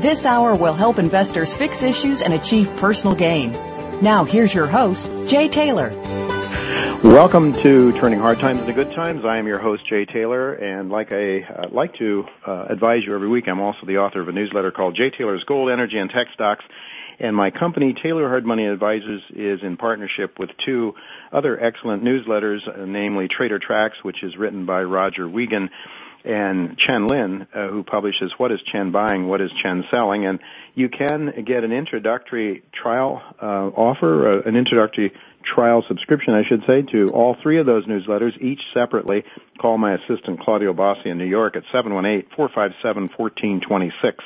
This hour will help investors fix issues and achieve personal gain. Now, here's your host, Jay Taylor. Welcome to Turning Hard Times into Good Times. I am your host, Jay Taylor, and like I uh, like to uh, advise you every week, I'm also the author of a newsletter called Jay Taylor's Gold, Energy, and Tech Stocks. And my company, Taylor Hard Money Advisors, is in partnership with two other excellent newsletters, uh, namely Trader Tracks, which is written by Roger Wiegand, and Chen Lin, uh, who publishes What is Chen Buying, What is Chen Selling, and you can get an introductory trial uh, offer, uh, an introductory trial subscription, I should say, to all three of those newsletters, each separately. Call my assistant Claudio Bossi in New York at 718-457-1426.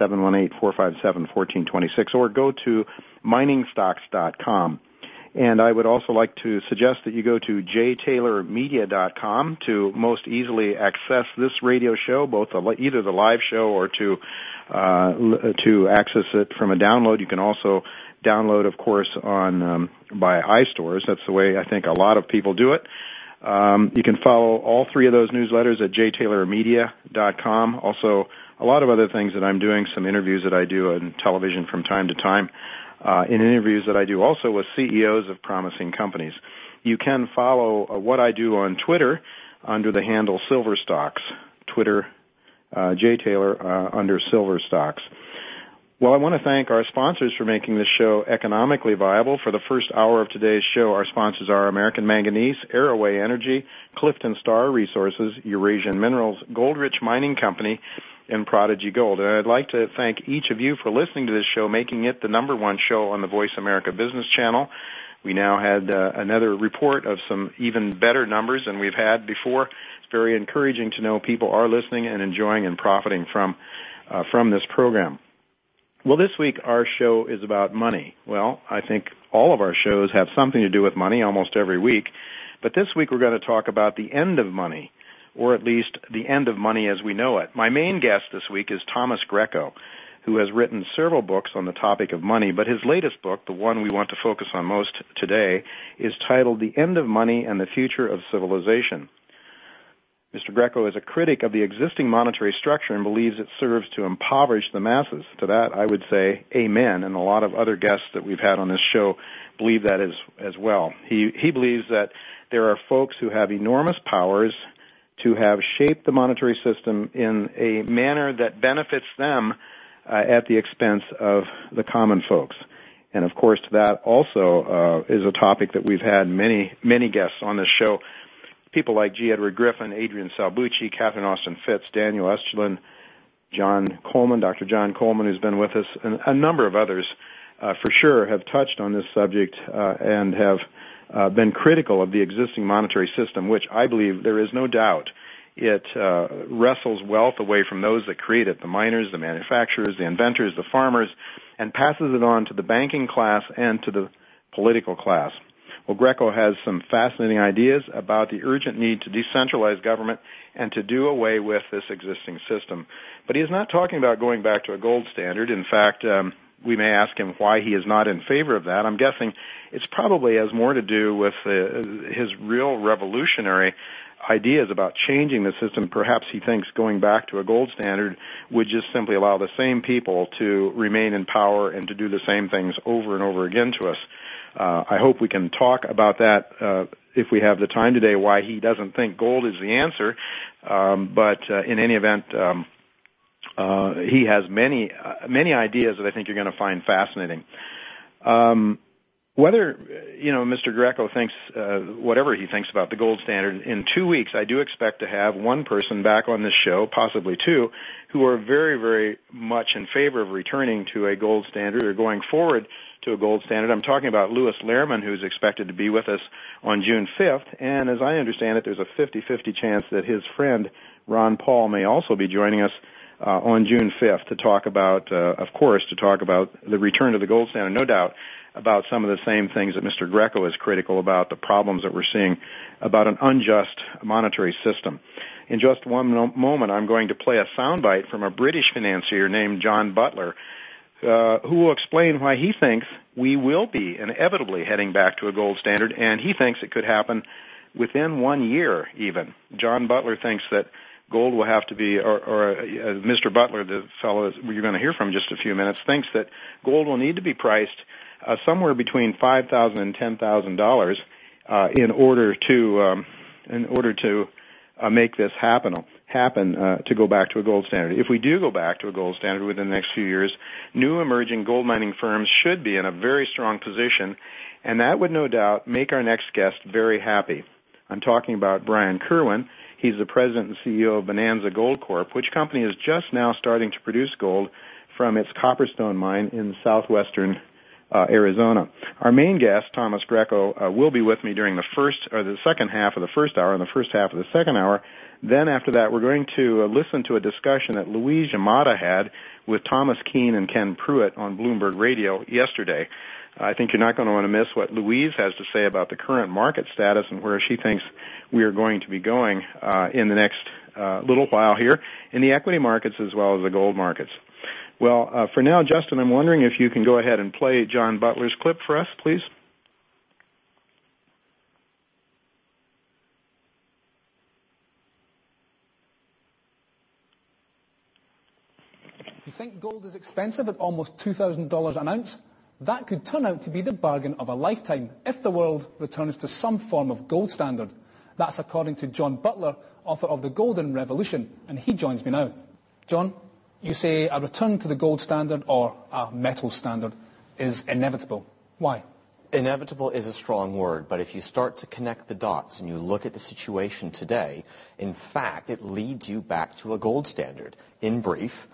718-457-1426 or go to miningstocks.com. And I would also like to suggest that you go to jtaylormedia.com to most easily access this radio show, both the, either the live show or to uh, to access it from a download. You can also download, of course, on um, by iStores. That's the way I think a lot of people do it. Um, you can follow all three of those newsletters at jtaylormedia.com. Also, a lot of other things that I'm doing, some interviews that I do on television from time to time uh, in interviews that I do also with CEOs of promising companies. You can follow uh, what I do on Twitter under the handle Silverstocks, Twitter, uh, J. Taylor uh, under Silverstocks. Well, I want to thank our sponsors for making this show economically viable. For the first hour of today's show, our sponsors are American Manganese, Arroway Energy, Clifton Star Resources, Eurasian Minerals, Goldrich Mining Company, and Prodigy Gold. And I'd like to thank each of you for listening to this show, making it the number one show on the Voice America Business Channel. We now had uh, another report of some even better numbers than we've had before. It's very encouraging to know people are listening and enjoying and profiting from uh, from this program. Well, this week our show is about money. Well, I think all of our shows have something to do with money almost every week. But this week we're going to talk about the end of money or at least the end of money as we know it. My main guest this week is Thomas Greco, who has written several books on the topic of money, but his latest book, the one we want to focus on most today, is titled The End of Money and the Future of Civilization. Mr. Greco is a critic of the existing monetary structure and believes it serves to impoverish the masses. To that, I would say amen, and a lot of other guests that we've had on this show believe that as, as well. He, he believes that there are folks who have enormous powers to have shaped the monetary system in a manner that benefits them uh, at the expense of the common folks. And of course, that also uh, is a topic that we've had many, many guests on this show. People like G. Edward Griffin, Adrian Salbuchi, Catherine Austin Fitts, Daniel Estulin, John Coleman, Dr. John Coleman, who's been with us, and a number of others, uh, for sure, have touched on this subject uh, and have uh, been critical of the existing monetary system, which I believe there is no doubt it uh, wrestles wealth away from those that create it, the miners, the manufacturers, the inventors, the farmers, and passes it on to the banking class and to the political class. Well, Greco has some fascinating ideas about the urgent need to decentralize government and to do away with this existing system. But he is not talking about going back to a gold standard. In fact, um, we may ask him why he is not in favor of that. I'm guessing it's probably has more to do with uh, his real revolutionary ideas about changing the system. Perhaps he thinks going back to a gold standard would just simply allow the same people to remain in power and to do the same things over and over again to us. Uh, I hope we can talk about that uh, if we have the time today. Why he doesn't think gold is the answer, um, but uh, in any event, um, uh, he has many uh, many ideas that I think you're going to find fascinating. Um, whether you know Mr. Greco thinks uh, whatever he thinks about the gold standard, in two weeks I do expect to have one person back on this show, possibly two, who are very very much in favor of returning to a gold standard or going forward to a gold standard. I'm talking about Lewis Lehrman, who's expected to be with us on June 5th, and as I understand it, there's a 50-50 chance that his friend Ron Paul may also be joining us on June 5th to talk about, uh, of course, to talk about the return to the gold standard, no doubt about some of the same things that Mr. Greco is critical about, the problems that we're seeing about an unjust monetary system. In just one moment, I'm going to play a soundbite from a British financier named John Butler, uh, who will explain why he thinks we will be inevitably heading back to a gold standard, and he thinks it could happen within one year even. John Butler thinks that gold will have to be, or, or uh, Mr. Butler, the fellow you're going to hear from in just a few minutes, thinks that gold will need to be priced uh, somewhere between five thousand and ten thousand dollars uh, in order to um, in order to uh, make this happen happen uh, to go back to a gold standard. If we do go back to a gold standard within the next few years, new emerging gold mining firms should be in a very strong position, and that would no doubt make our next guest very happy. I'm talking about Brian Kirwin. He's the president and CEO of Bonanza Gold Corp, which company is just now starting to produce gold from its Copperstone mine in southwestern uh, Arizona. Our main guest, Thomas Greco, uh, will be with me during the first or the second half of the first hour and the first half of the second hour. Then after that, we're going to uh, listen to a discussion that Louise Yamada had with Thomas Keene and Ken Prewitt on Bloomberg Radio yesterday. I think you're not going to want to miss what Louise has to say about the current market status and where she thinks we are going to be going uh, in the next uh, little while here in the equity markets as well as the gold markets. Well, uh, for now, Justin, I'm wondering if you can go ahead and play John Butler's clip for us, please. You think gold is expensive at almost $2,000 an ounce? That could turn out to be the bargain of a lifetime if the world returns to some form of gold standard. That's according to John Butler, author of The Golden Revolution, and he joins me now. John? you say a return to the gold standard or a metal standard is inevitable. Why? Inevitable is a strong word, but if you start to connect the dots and you look at the situation today, in fact, it leads you back to a gold standard. In brief,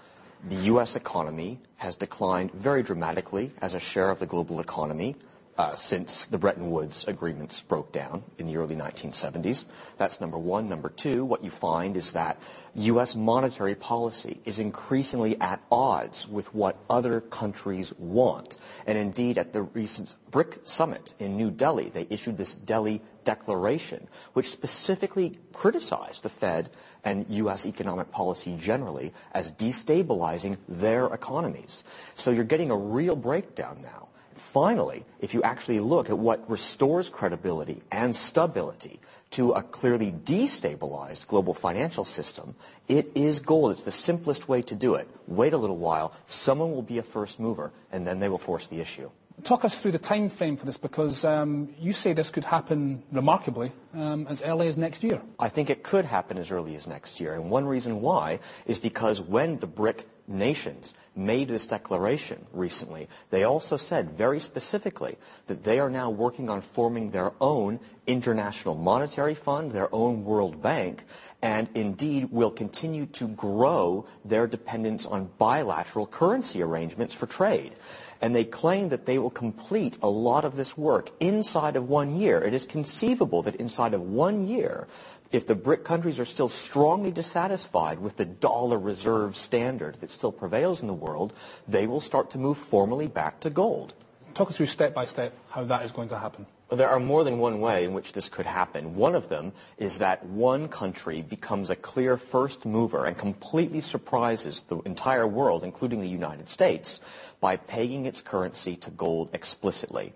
the U.S. economy has declined very dramatically as a share of the global economy uh, since the Bretton Woods agreements broke down in the early 1970s. That's number one. Number two, what you find is that U.S. monetary policy is increasingly at odds with what other countries want. And indeed, at the recent BRIC summit in New Delhi, they issued this Delhi Declaration, which specifically criticized the Fed and U.S. economic policy generally as destabilizing their economies. So you're getting a real breakdown now finally, if you actually look at what restores credibility and stability to a clearly destabilized global financial system, it is gold. It's the simplest way to do it. Wait a little while, someone will be a first mover, and then they will force the issue. Talk us through the time frame for this because um, you say this could happen remarkably um, as early as next year. I think it could happen as early as next year. And one reason why is because when the BRIC nations made this declaration recently, they also said very specifically that they are now working on forming their own international monetary fund, their own World Bank, and indeed will continue to grow their dependence on bilateral currency arrangements for trade. And they claim that they will complete a lot of this work inside of one year. It is conceivable that inside of one year, if the BRIC countries are still strongly dissatisfied with the dollar reserve standard that still prevails in the world, they will start to move formally back to gold. Talk us through step by step how that is going to happen. There are more than one way in which this could happen. One of them is that one country becomes a clear first mover and completely surprises the entire world, including the United States, by pegging its currency to gold explicitly.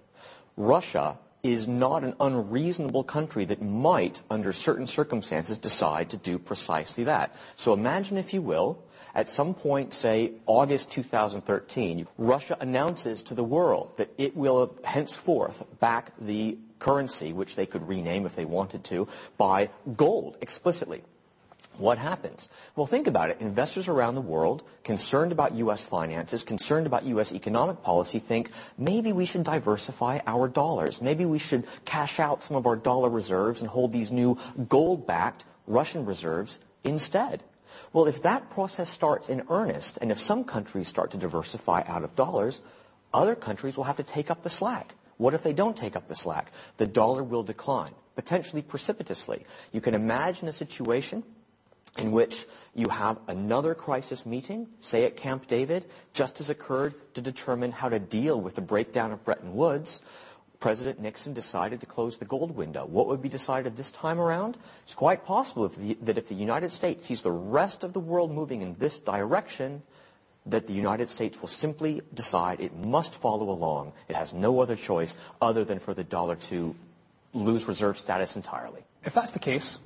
Russia is not an unreasonable country that might, under certain circumstances, decide to do precisely that. So imagine, if you will, at some point, say August 2013, Russia announces to the world that it will henceforth back the currency, which they could rename if they wanted to, by gold explicitly. What happens? Well, think about it. Investors around the world, concerned about U.S. finances, concerned about U.S. economic policy, think maybe we should diversify our dollars. Maybe we should cash out some of our dollar reserves and hold these new gold-backed Russian reserves instead. Well, if that process starts in earnest, and if some countries start to diversify out of dollars, other countries will have to take up the slack. What if they don't take up the slack? The dollar will decline, potentially precipitously. You can imagine a situation in which you have another crisis meeting, say at Camp David, just as occurred to determine how to deal with the breakdown of Bretton Woods. President Nixon decided to close the gold window. What would be decided this time around? It's quite possible if the, that if the United States sees the rest of the world moving in this direction, that the United States will simply decide it must follow along. It has no other choice other than for the dollar to lose reserve status entirely. If that's the case,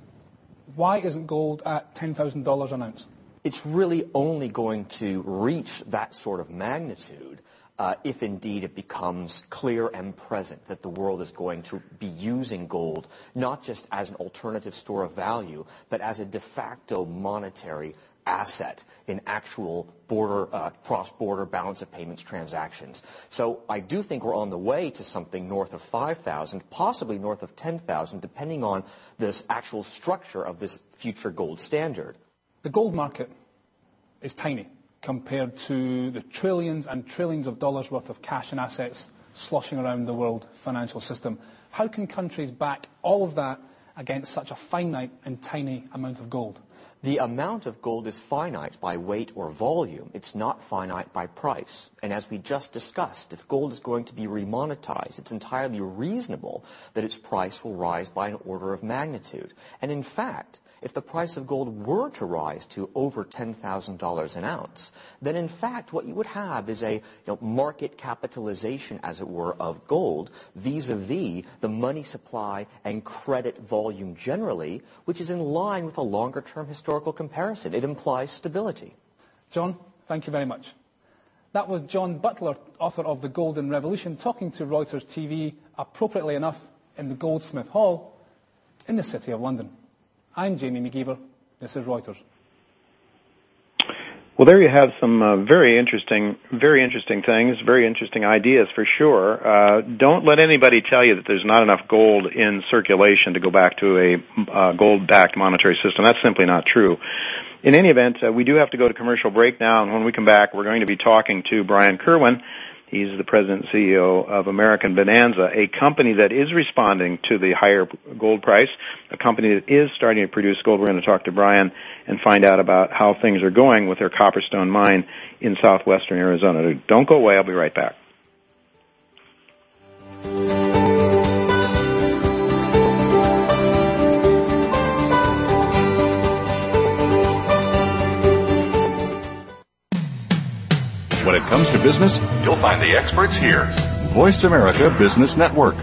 why isn't gold at $10,000 an ounce? It's really only going to reach that sort of magnitude uh, if indeed it becomes clear and present that the world is going to be using gold not just as an alternative store of value, but as a de facto monetary asset in actual border, uh, cross-border balance of payments transactions. So I do think we're on the way to something north of 5,000, possibly north of 10,000, depending on this actual structure of this future gold standard. The gold market is tiny compared to the trillions and trillions of dollars worth of cash and assets sloshing around the world financial system. How can countries back all of that against such a finite and tiny amount of gold? The amount of gold is finite by weight or volume. It's not finite by price. And as we just discussed, if gold is going to be remonetized, it's entirely reasonable that its price will rise by an order of magnitude. And in fact, if the price of gold were to rise to over $10,000 an ounce, then in fact what you would have is a you know, market capitalization, as it were, of gold vis-a-vis the money supply and credit volume generally, which is in line with a longer-term historical comparison. It implies stability. John, thank you very much. That was John Butler, author of The Golden Revolution, talking to Reuters TV, appropriately enough, in the Goldsmith Hall in the City of London. I'm Jamie McGeever. This is Reuters. Well, there you have some uh, very interesting, very interesting things, very interesting ideas for sure. Uh, don't let anybody tell you that there's not enough gold in circulation to go back to a uh, gold-backed monetary system. That's simply not true. In any event, uh, we do have to go to commercial break now, and when we come back, we're going to be talking to Brian Kirwin He's the president and CEO of American Bonanza, a company that is responding to the higher gold price, a company that is starting to produce gold. We're going to talk to Brian and find out about how things are going with their Copperstone mine in southwestern Arizona. Don't go away. I'll be right back. It comes to business, you'll find the experts here. Voice America Business Network.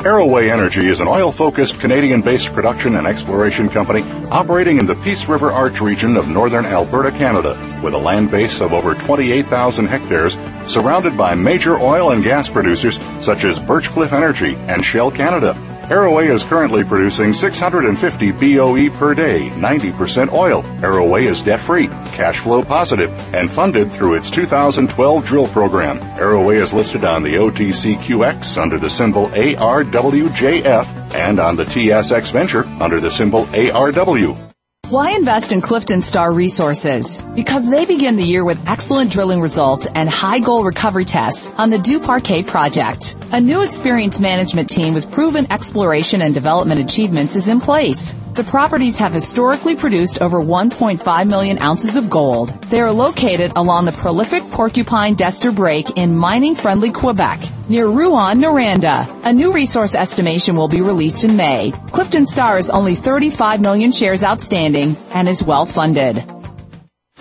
Arroway Energy is an oil focused Canadian based production and exploration company operating in the Peace River Arch region of northern Alberta, Canada, with a land base of over 28,000 hectares, surrounded by major oil and gas producers such as Birchcliff Energy and Shell Canada. Arroway is currently producing 650 BOE per day, 90% oil. Arroway is debt free, cash flow positive, and funded through its 2012 drill program. Arroway is listed on the OTCQX under the symbol ARWJF and on the TSX Venture under the symbol ARW. Why invest in Clifton Star Resources? Because they begin the year with excellent drilling results and high goal recovery tests on the Du Parquet project. A new experienced management team with proven exploration and development achievements is in place. The properties have historically produced over 1.5 million ounces of gold. They are located along the prolific Porcupine Destor Break in mining friendly Quebec near Rouyn, Noranda. A new resource estimation will be released in May. Clifton Star is only 35 million shares outstanding and is well funded.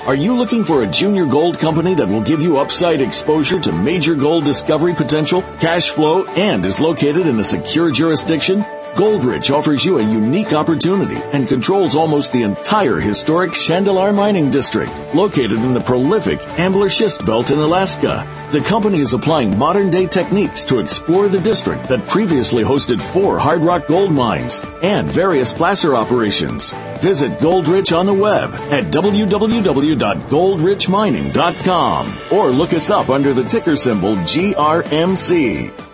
Are you looking for a junior gold company that will give you upside exposure to major gold discovery potential, cash flow, and is located in a secure jurisdiction? Goldrich offers you a unique opportunity and controls almost the entire historic Chandalar mining district, located in the prolific Ambler Schist Belt in Alaska. The company is applying modern day techniques to explore the district that previously hosted four hard rock gold mines and various placer operations. Visit Goldrich on the web at www.goldrichmining.com or look us up under the ticker symbol GRMC.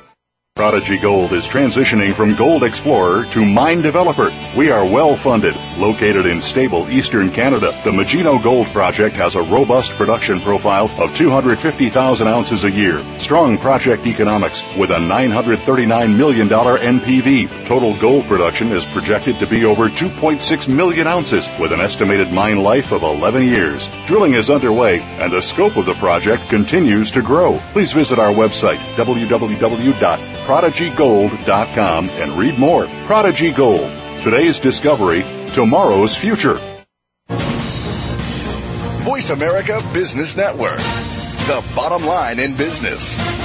Prodigy Gold is transitioning from Gold Explorer to Mine Developer. We are well funded, located in stable eastern Canada. The Magino Gold Project has a robust production profile of 250,000 ounces a year. Strong project economics with a $939 million NPV. Total gold production is projected to be over 2.6 million ounces with an estimated mine life of 11 years. Drilling is underway and the scope of the project continues to grow. Please visit our website, www prodigygold.com and read more. Prodigy Gold. Today's discovery, tomorrow's future. Voice America Business Network. The bottom line in business.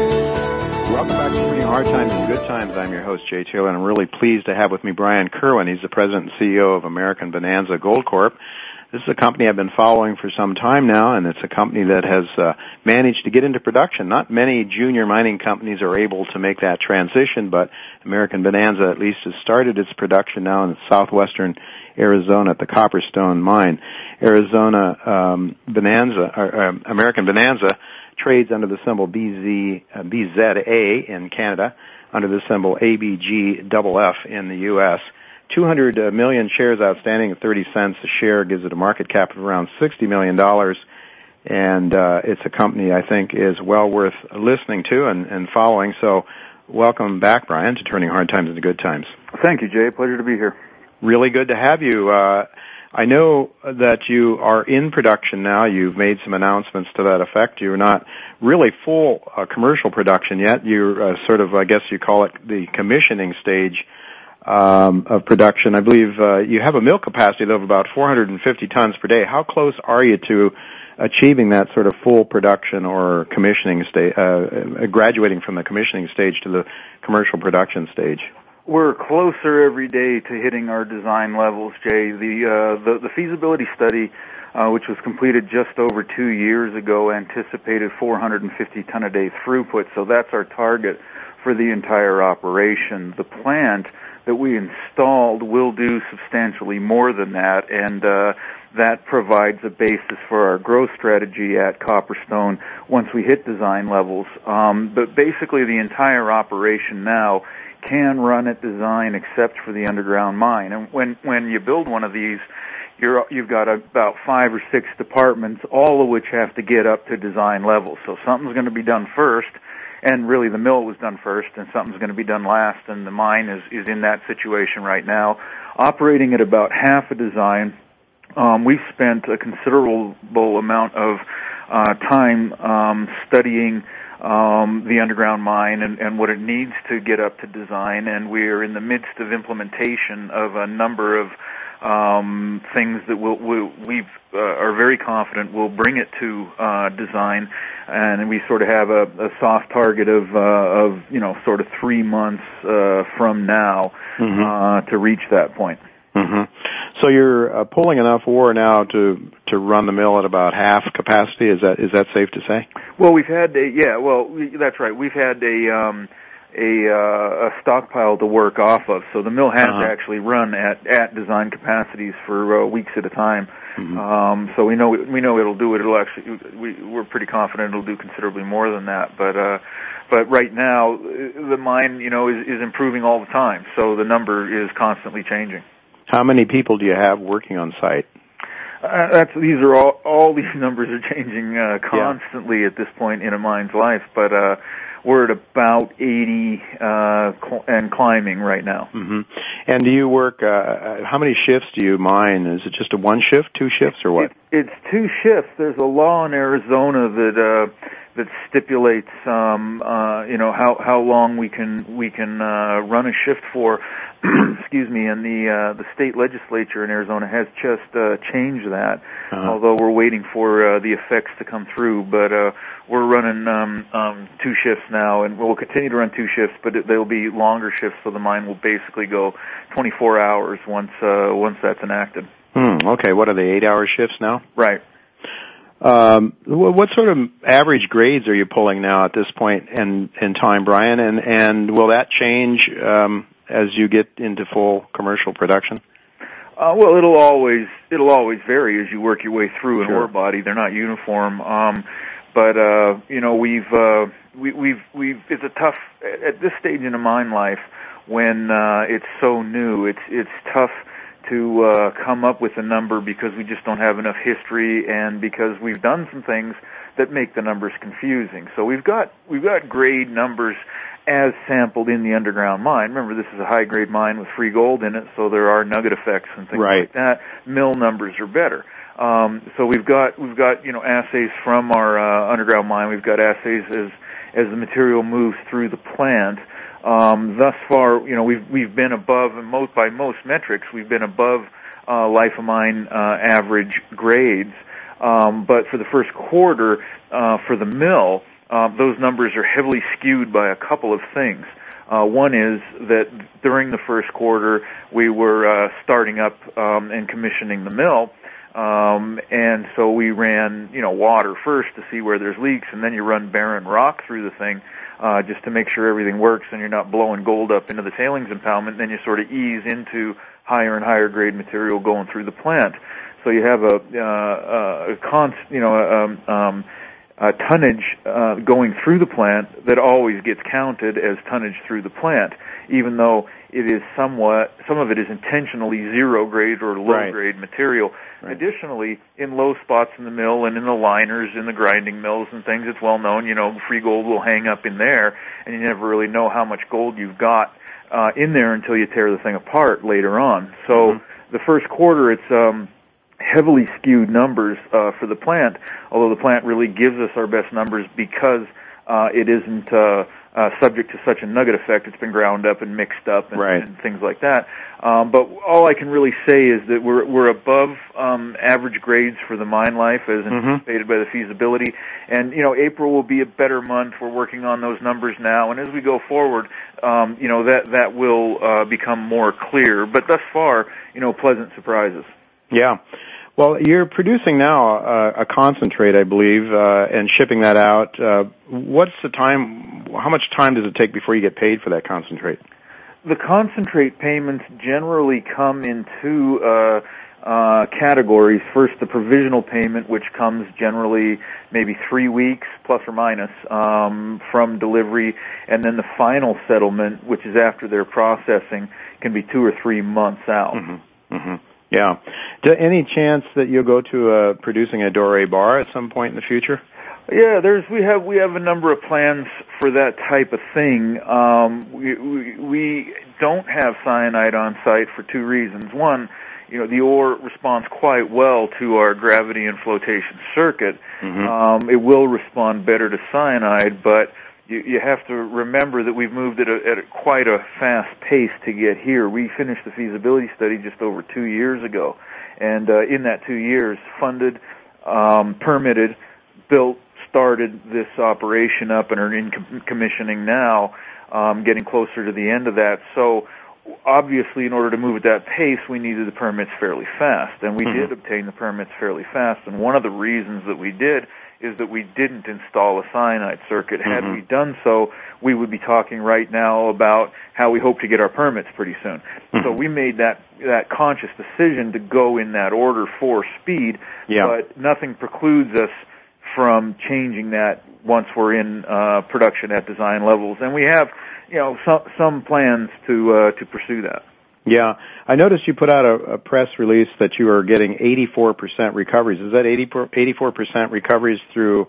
Welcome back to Turning Hard Times and Good Times. I'm your host, Jay Taylor, and I'm really pleased to have with me Brian Kirwin. He's the president and CEO of American Bonanza Gold Corp. This is a company I've been following for some time now, and it's a company that has uh, managed to get into production. Not many junior mining companies are able to make that transition, but American Bonanza at least has started its production now in southwestern Arizona at the Copperstone mine. Arizona um, Bonanza, or, uh, American Bonanza trades under the symbol BZ, uh, BZA in Canada, under the symbol ABGFF in the U.S. 200 uh, shares outstanding at 30 cents a share gives it a market cap of around 60 million dollars, and uh, it's a company I think is well worth listening to and, and following. So, welcome back, Brian, to Turning Hard Times into Good Times. Thank you, Jay. Pleasure to be here. Really good to have you. Uh, I know that you are in production now. You've made some announcements to that effect. You're not really full uh, commercial production yet. You're uh, sort of, I guess you call it the commissioning stage um, of production. I believe uh, you have a mill capacity of about 450 tons per day. How close are you to achieving that sort of full production or commissioning stage, uh, graduating from the commissioning stage to the commercial production stage? We're closer every day to hitting our design levels, Jay. The uh, the, the feasibility study, uh, which was completed just over two years ago, anticipated 450 ton a day throughput. So that's our target for the entire operation. The plant that we installed will do substantially more than that, and uh, that provides a basis for our growth strategy at Copperstone once we hit design levels. Um, but basically, the entire operation now can run at design except for the underground mine. And when when you build one of these, you're you've got about five or six departments, all of which have to get up to design level. So something's going to be done first, and really the mill was done first, and something's going to be done last. And the mine is is in that situation right now, operating at about half a design. Um, we've spent a considerable amount of uh, time um, studying um, the underground mine and, and what it needs to get up to design. And we're in the midst of implementation of a number of um, things that we'll, we'll, we uh, are very confident will bring it to uh, design. And we sort of have a, a soft target of, uh, of you know sort of three months uh, from now mm-hmm. Uh, to reach that point. So you're uh, pulling enough ore now to to run the mill at about half capacity. Is that is that safe to say? Well, we've had a yeah. Well, we, that's right. We've had a um, a, uh, a stockpile to work off of. So the mill has Uh-huh. actually run at at design capacities for uh, weeks at a time. Mm-hmm. Um, so we know we know it'll do it. It'll actually we we're pretty confident it'll do considerably more than that. But uh, but right now uh, the mine you know is, is improving all the time. So the number is constantly changing. How many people do you have working on site? Uh, that's these are all all these numbers are changing uh, constantly at this point in a mine's life, but uh, we're at about 80 uh, cl- and climbing right now. hmm And do you work? Uh, how many shifts do you mine? Is it just a one shift, two shifts, or what? It, it's two shifts. There's a law in Arizona that uh, that stipulates, um, uh, you know, how how long we can we can uh, run a shift for. Excuse me. And the uh, the state legislature in Arizona has just uh, changed that. Uh-huh. Although we're waiting for uh, the effects to come through, but uh, we're running um, um, two shifts now, and we'll continue to run two shifts, but it, they'll be longer shifts, so the mine will basically go 24 hours once uh, once that's enacted. Hmm. Okay. What are they? Eight-hour shifts now? Right. Um, wh- what sort of average grades are you pulling now at this point in in time, Brian? And and will that change um, as you get into full commercial production? Uh, well, it'll always it'll always vary as you work your way through an Sure. ore body. They're not uniform. Um, but uh, you know, we've uh, we, we've we've it's a tough at this stage in a mine life when uh, it's so new. It's it's tough to uh, come up with a number because we just don't have enough history and because we've done some things that make the numbers confusing. So we've got we've got grade numbers as sampled in the underground mine. Remember, this is a high grade mine with free gold in it, so there are nugget effects and things Right. like that. Mill numbers are better. Um, so we've got we've got you know assays from our uh, underground mine. We've got assays as as the material moves through the plant. Um, thus far, you know, we've we've been above, and most by most metrics, we've been above uh, life of mine uh, average grades. Um, but for the first quarter, uh, for the mill, uh, those numbers are heavily skewed by a couple of things. Uh, one is that during the first quarter, we were uh, starting up um, and commissioning the mill, um, and so we ran, you know, water first to see where there's leaks, and then you run barren rock through the thing uh, just to make sure everything works and you're not blowing gold up into the tailings impoundment. And Then you sort of ease into higher and higher grade material going through the plant. So you have a, uh, a const, you know, um, um, uh, tonnage uh, going through the plant that always gets counted as tonnage through the plant, even though it is somewhat some of it is intentionally zero grade or low Right. grade material. Additionally, in low spots in the mill and in the liners in the grinding mills and things, it's well known. You know, free gold will hang up in there, and you never really know how much gold you've got uh, in there until you tear the thing apart later on. So the first quarter, it's um, heavily skewed numbers uh, for the plant, although the plant really gives us our best numbers because uh, it isn't uh, uh, subject to such a nugget effect. It's been ground up and mixed up and, Right. and things like that. Um, but all I can really say is that we're we're above um, average grades for the mine life as anticipated by the feasibility. And you know, April will be a better month. We're working on those numbers now, and as we go forward, um, you know that that will uh, become more clear. But thus far, you know, pleasant surprises. Yeah. Well, you're producing now a, a concentrate, I believe, uh, and shipping that out. Uh, what's the time? How much time does it take before you get paid for that concentrate? The concentrate payments generally come in two uh, uh, categories. First, the provisional payment, which comes generally maybe three weeks plus or minus um, from delivery, and then the final settlement, which is after their processing, can be two or three months out. hmm Yeah. Do, any chance that you'll go to uh, producing a Doré bar at some point in the future? Yeah, there's we have we have a number of plans for that type of thing. Um, we, we we don't have cyanide on site for two reasons. One, you know, the ore responds quite well to our gravity and flotation circuit. Um, it will respond better to cyanide, but you, you have to remember that we've moved at, a, at a, quite a fast pace to get here. We finished the feasibility study just over two years ago, and uh, in that two years, funded, um, permitted, built, started this operation up and are in com- commissioning now, um, getting closer to the end of that. So obviously in order to move at that pace we needed the permits fairly fast and we Mhm. did obtain the permits fairly fast and one of the reasons that we did is that we didn't install a cyanide circuit. Mm-hmm. Had we done so, we would be talking right now about how we hope to get our permits pretty soon. Mm-hmm. So we made that that conscious decision to go in that order for speed, Yeah. but nothing precludes us from changing that once we're in uh, production at design levels, and we have, you know, some some plans to uh, to pursue that. Yeah, I noticed you put out a, a press release that you are getting 84% recoveries. Is that 80, 84% recoveries through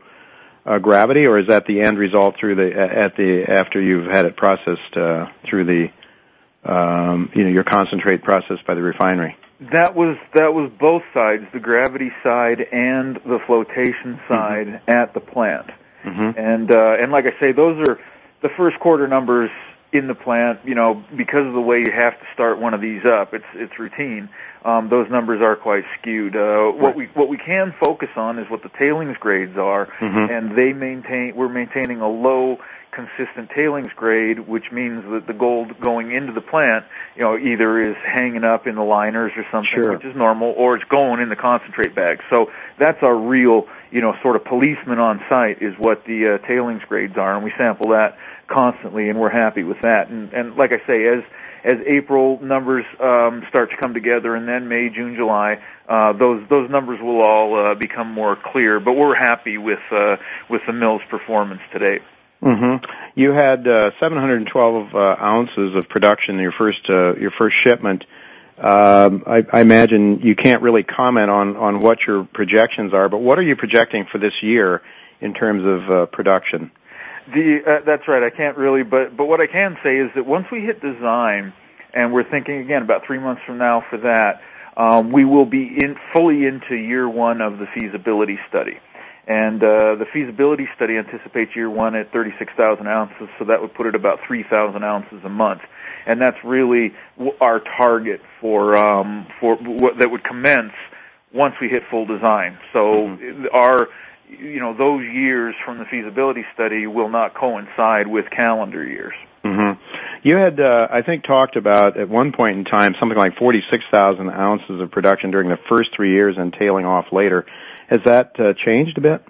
uh, gravity, or is that the end result through the at the after you've had it processed uh, through the um, you know your concentrate processed by the refinery? That was that was both sides, the gravity side and the flotation side at the plant. Mm-hmm. And uh, and like I say, those are the first quarter numbers in the plant. You know, because of the way you have to start one of these up, it's it's routine. Um, those numbers are quite skewed. Uh, what we what we can focus on is what the tailings grades are, Mhm. and they maintain we're maintaining a low consistent tailings grade, which means that the gold going into the plant, you know, either is hanging up in the liners or something, Sure. which is normal, or it's going in the concentrate bag. So that's our real, you know, sort of policeman on site is what the uh, tailings grades are, and we sample that constantly, and we're happy with that. And, and like I say, as as April numbers um, start to come together, and then May, June, July, uh, those those numbers will all uh, become more clear. But we're happy with uh, with the mill's performance today. Mm-hmm. You had uh, 712 uh, ounces of production in your first uh, your first shipment. Um, I, I imagine you can't really comment on on what your projections are, but what are you projecting for this year in terms of uh, production? The uh, that's right. I can't really, but but what I can say is that once we hit design, and we're thinking again about three months from now for that, um, we will be in fully into year one of the feasibility study. And uh, the feasibility study anticipates year one at 36,000 ounces, so that would put it about 3,000 ounces a month. And that's really our target for um, for what that would commence once we hit full design. So our you know those years from the feasibility study will not coincide with calendar years. Mm-hmm. You had, uh, I think, talked about at one point in time something like 46,000 ounces of production during the first three years and tailing off later. Has that uh, changed a bit?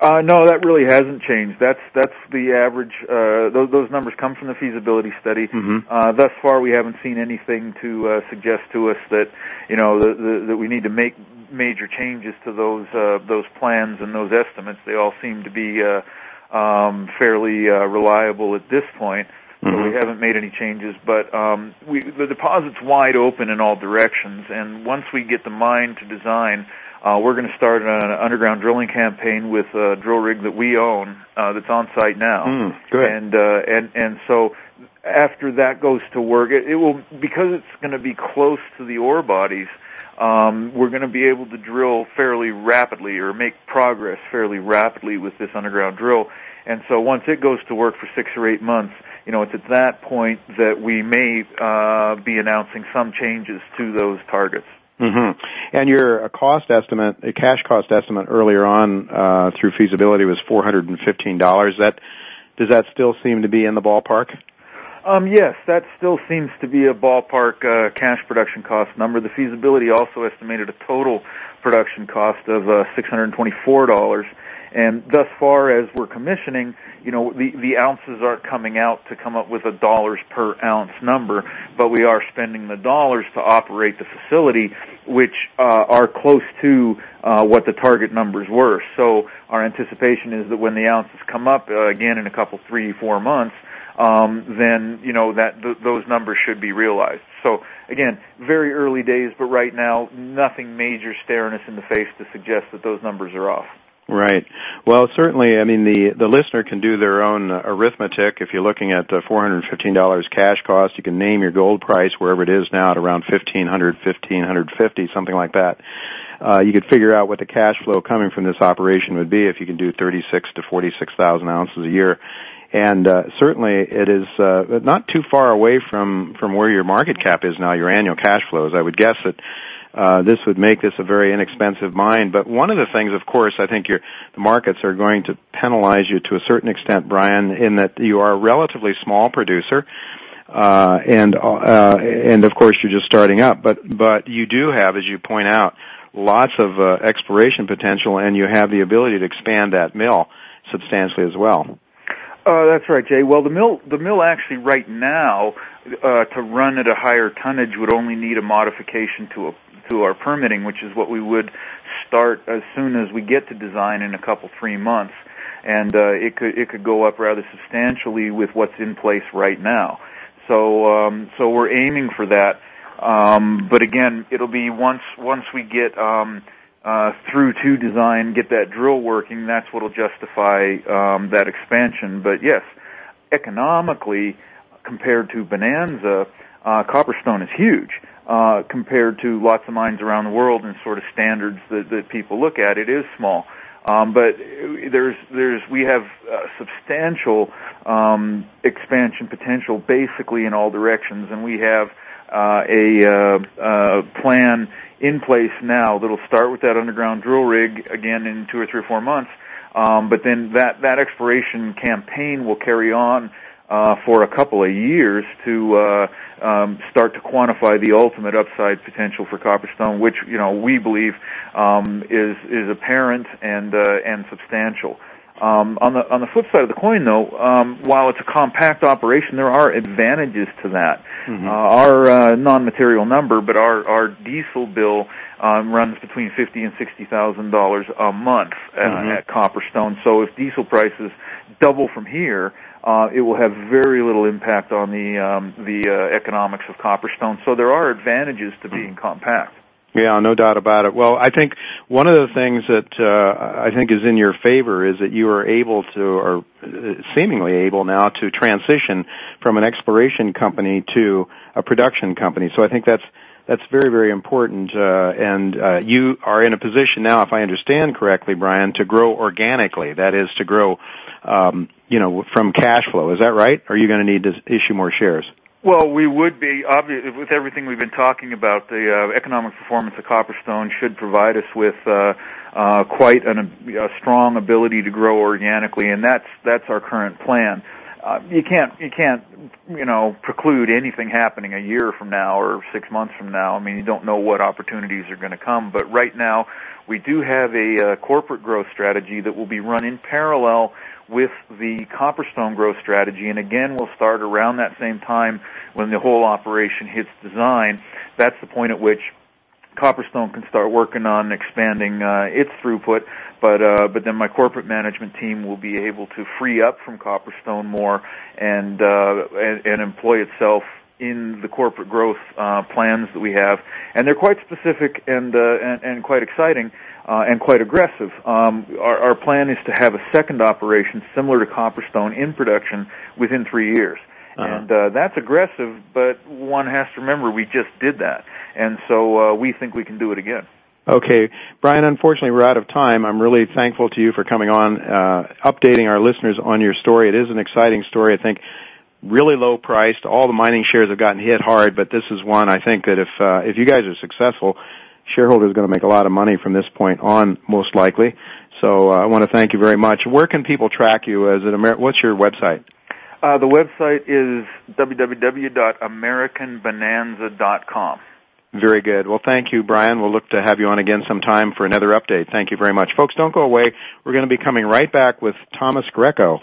Uh, no, that really hasn't changed. That's that's the average. Uh, those, those numbers come from the feasibility study. Mhm. Uh, thus far, we haven't seen anything to uh, suggest to us that you know the, the, that we need to make major changes to those uh, those plans and those estimates. They all seem to be uh, um, fairly uh, reliable at this point. So we haven't made any changes, but um, we, the deposit's wide open in all directions. And once we get the mine to design, uh, we're going to start an underground drilling campaign with a drill rig that we own uh, that's on site now. Mm, good. And uh, and and so after that goes to work, it, it will because it's going to be close to the ore bodies. Um, we're going to be able to drill fairly rapidly or make progress fairly rapidly with this underground drill. And so once it goes to work for six or eight months, you know, it's at that point that we may uh, be announcing some changes to those targets. Mm-hmm. And your uh, cost estimate, a cash cost estimate earlier on uh, through feasibility was four hundred and fifteen dollars. That does that still seem to be in the ballpark? Um, yes, that still seems to be a ballpark uh, cash production cost number. The feasibility also estimated a total production cost of uh, $624. And thus far as we're commissioning, you know, the, the ounces aren't coming out to come up with a dollars per ounce number, but we are spending the dollars to operate the facility, which uh, are close to uh, what the target numbers were. So our anticipation is that when the ounces come up uh, again in a couple, three, four months, um, then you know that th- those numbers should be realized. So again, very early days, but right now nothing major staring us in the face to suggest that those numbers are off. Right. Well, certainly. I mean, the the listener can do their own uh, arithmetic. If you're looking at uh, hundred fifteen dollars cash cost, you can name your gold price wherever it is now at around fifteen hundred, fifteen hundred fifty, something like that. Uh, you could figure out what the cash flow coming from this operation would be if you can do thirty six to forty six thousand ounces a year. And uh, certainly, it is uh, not too far away from from where your market cap is now. Your annual cash flows. I would guess that uh, this would make this a very inexpensive mine. But one of the things, of course, I think your, the markets are going to penalize you to a certain extent, Brian, in that you are a relatively small producer. Uh, and, uh, and of course you're just starting up, but, but you do have, as you point out, lots of uh, exploration potential, and you have the ability to expand that mill substantially as well. Uh, that's right, Jay. Well, the mill, the mill actually right now, uh, to run at a higher tonnage would only need a modification to a, to our permitting, which is what we would start as soon as we get to design in a couple three months, and uh, it could it could go up rather substantially with what's in place right now. So um, so we're aiming for that. Um, but again, it'll be once once we get um, uh, through to design, get that drill working. That's what'll justify um, that expansion. But yes, economically, compared to Bonanza, uh, Copperstone is huge. Uh, compared to lots of mines around the world and sort of standards that, that people look at, it is small. Um, but there's there's we have uh, substantial um, expansion potential basically in all directions, and we have uh, a uh, uh, plan in place now that'll start with that underground drill rig again in two or three or four months. Um, but then that that exploration campaign will carry on uh, for a couple of years to uh, um, start to quantify the ultimate upside potential for Copperstone, which you know we believe um, is is apparent and uh, and substantial. Um, on the on the flip side of the coin, though, um, while it's a compact operation, there are advantages to that. Mm-hmm. Uh, our uh, non-material number, but our our diesel bill um, runs between fifty and sixty thousand dollars a month uh, mm-hmm. at Copperstone. So if diesel prices double from here, uh, it will have very little impact on the um, the uh, economics of Copperstone. So there are advantages to being compact. Yeah, no doubt about it. Well, I think one of the things that uh, I think is in your favor is that you are able to, or uh, seemingly able now, to transition from an exploration company to a production company. So I think that's that's very very important. Uh, and uh, you are in a position now, if I understand correctly, Brian, to grow organically. That is to grow, um, you know, from cash flow. Is that right? Are you going to need to issue more shares? Well, we would be obvious with everything we've been talking about. The uh, economic performance of Copperstone should provide us with uh, uh, quite an, a strong ability to grow organically, and that's that's our current plan. Uh, you can't you can't you know preclude anything happening a year from now or six months from now. I mean, you don't know what opportunities are going to come, but right now we do have a uh, corporate growth strategy that will be run in parallel with the Copperstone growth strategy. And again, we'll start around that same time when the whole operation hits design. That's the point at which Copperstone can start working on expanding uh, its throughput, but uh, but then my corporate management team will be able to free up from Copperstone more and uh, and, and employ itself in the corporate growth uh, plans that we have, and they're quite specific and uh, and, and quite exciting uh, and quite aggressive. Um, our, our plan is to have a second operation similar to Copperstone in production within three years. Uh-huh. And uh, that's aggressive, but one has to remember we just did that, and so uh, we think we can do it again. Okay, Brian. Unfortunately, we're out of time. I'm really thankful to you for coming on, uh, updating our listeners on your story. It is an exciting story. I think really low priced. All the mining shares have gotten hit hard, but this is one I think that if uh, if you guys are successful, shareholders are going to make a lot of money from this point on, most likely. So uh, I want to thank you very much. Where can people track you? As an Amer- what's your website? Uh, the website is www.americanbonanza.com. Very good. Well, thank you, Brian. We'll look to have you on again sometime for another update. Thank you very much. Folks, don't go away. We're going to be coming right back with Thomas Greco.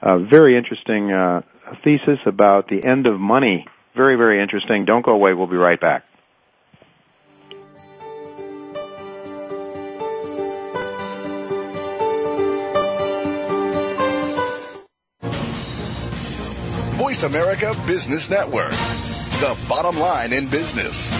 A very interesting uh, thesis about the end of money. Very, very interesting. Don't go away. We'll be right back. Voice America Business Network, the bottom line in business.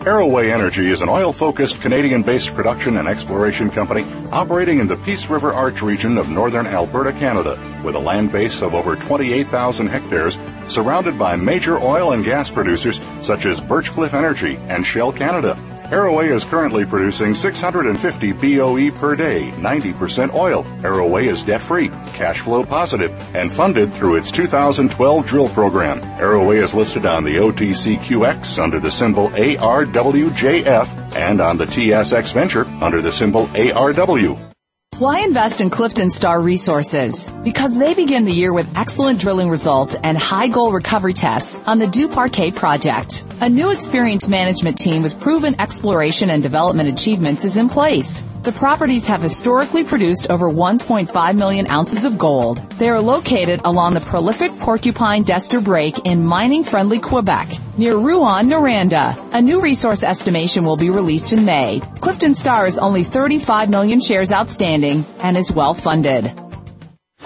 Arroway Energy is an oil focused Canadian based production and exploration company operating in the Peace River Arch region of northern Alberta, Canada, with a land base of over 28,000 hectares, surrounded by major oil and gas producers such as Birchcliff Energy and Shell Canada. Arroway is currently producing 650 BOE per day, 90% oil. Arroway is debt free, cash flow positive, and funded through its 2012 drill program. Arroway is listed on the OTCQX under the symbol ARWJF and on the TSX Venture under the symbol ARW. Why invest in Clifton Star Resources? Because they begin the year with excellent drilling results and high gold recovery tests on the Duparquet project. A new experienced management team with proven exploration and development achievements is in place. The properties have historically produced over 1.5 million ounces of gold. They are located along the prolific Porcupine Destor Break in mining-friendly Quebec, near Rouyn, Noranda. A new resource estimation will be released in May. Clifton Star is only 35 million shares outstanding and is well funded.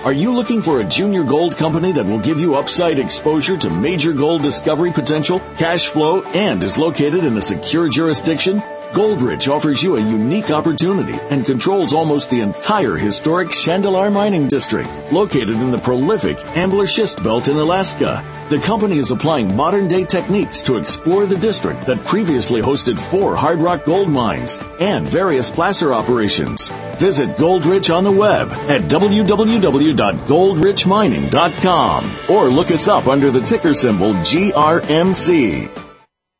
Are you looking for a junior gold company that will give you upside exposure to major gold discovery potential, cash flow, and is located in a secure jurisdiction? Goldrich offers you a unique opportunity and controls almost the entire historic Chandalar mining district, located in the prolific Ambler Schist Belt in Alaska. The company is applying modern day techniques to explore the district that previously hosted four hard rock gold mines and various placer operations. Visit Goldrich on the web at www.goldrichmining.com or look us up under the ticker symbol GRMC.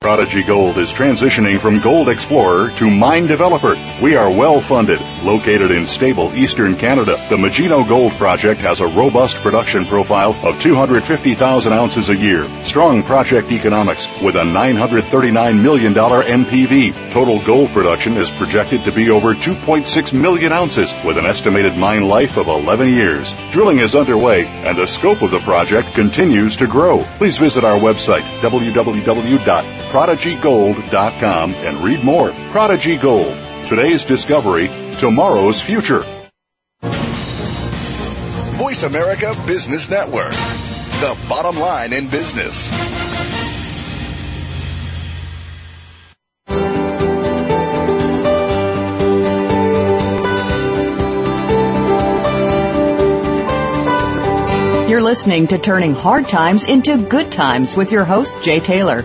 Prodigy Gold is transitioning from gold explorer to mine developer. We are well funded. Located in stable eastern Canada, the Magino Gold Project has a robust production profile of 250,000 ounces a year. Strong project economics with a $939 million NPV. Total gold production is projected to be over 2.6 million ounces with an estimated mine life of 11 years. Drilling is underway and the scope of the project continues to grow. Please visit our website www prodigygold.com and read more. Prodigy Gold. Today's discovery, tomorrow's future. Voice America Business Network. The bottom line in business. You're listening to Turning Hard Times into Good Times with your host, Jay Taylor.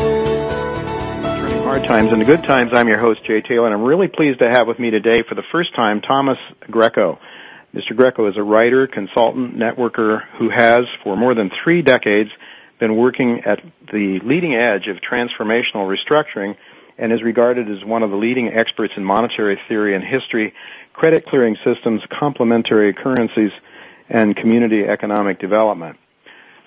hard times and the good times. I'm your host, Jay Taylor, and I'm really pleased to have with me today for the first time Thomas Greco. Mr. Greco is a writer, consultant, networker who has, for more than three decades, been working at the leading edge of transformational restructuring and is regarded as one of the leading experts in monetary theory and history, credit clearing systems, complementary currencies, and community economic development.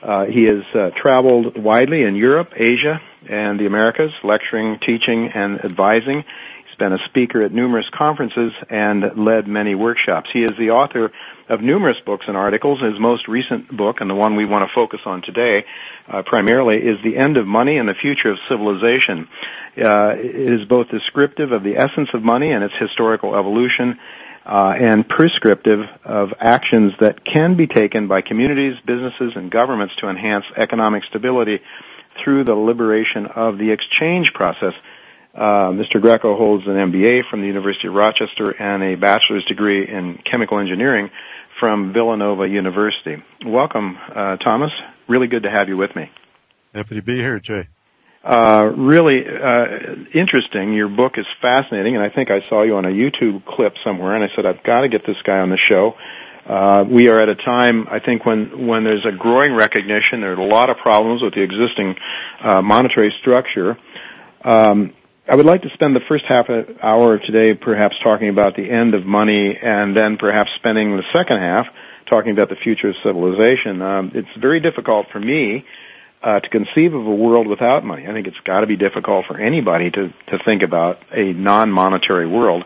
Uh, he has uh, traveled widely in Europe, Asia, and the Americas, lecturing, teaching, and advising. He's been a speaker at numerous conferences and led many workshops. He is the author of numerous books and articles. His most recent book, and the one we want to focus on today, uh, primarily, is The End of Money and the Future of Civilization. Uh, it is both descriptive of the essence of money and its historical evolution, uh, and prescriptive of actions that can be taken by communities, businesses, and governments to enhance economic stability through the liberation of the exchange process. Uh, Mr. Greco holds an MBA from the University of Rochester and a bachelor's degree in chemical engineering from Villanova University. Welcome, uh, Thomas. Really good to have you with me. Happy to be here, Jay. Uh, really uh, interesting. Your book is fascinating, and I think I saw you on a YouTube clip somewhere, and I said I've got to get this guy on the show. Uh, we are at a time, I think, when when there's a growing recognition. There are a lot of problems with the existing uh, monetary structure. Um, I would like to spend the first half hour of today perhaps talking about the end of money, and then perhaps spending the second half talking about the future of civilization. Um, it's very difficult for me uh, to conceive of a world without money. I think it's got to be difficult for anybody to to think about a non-monetary world.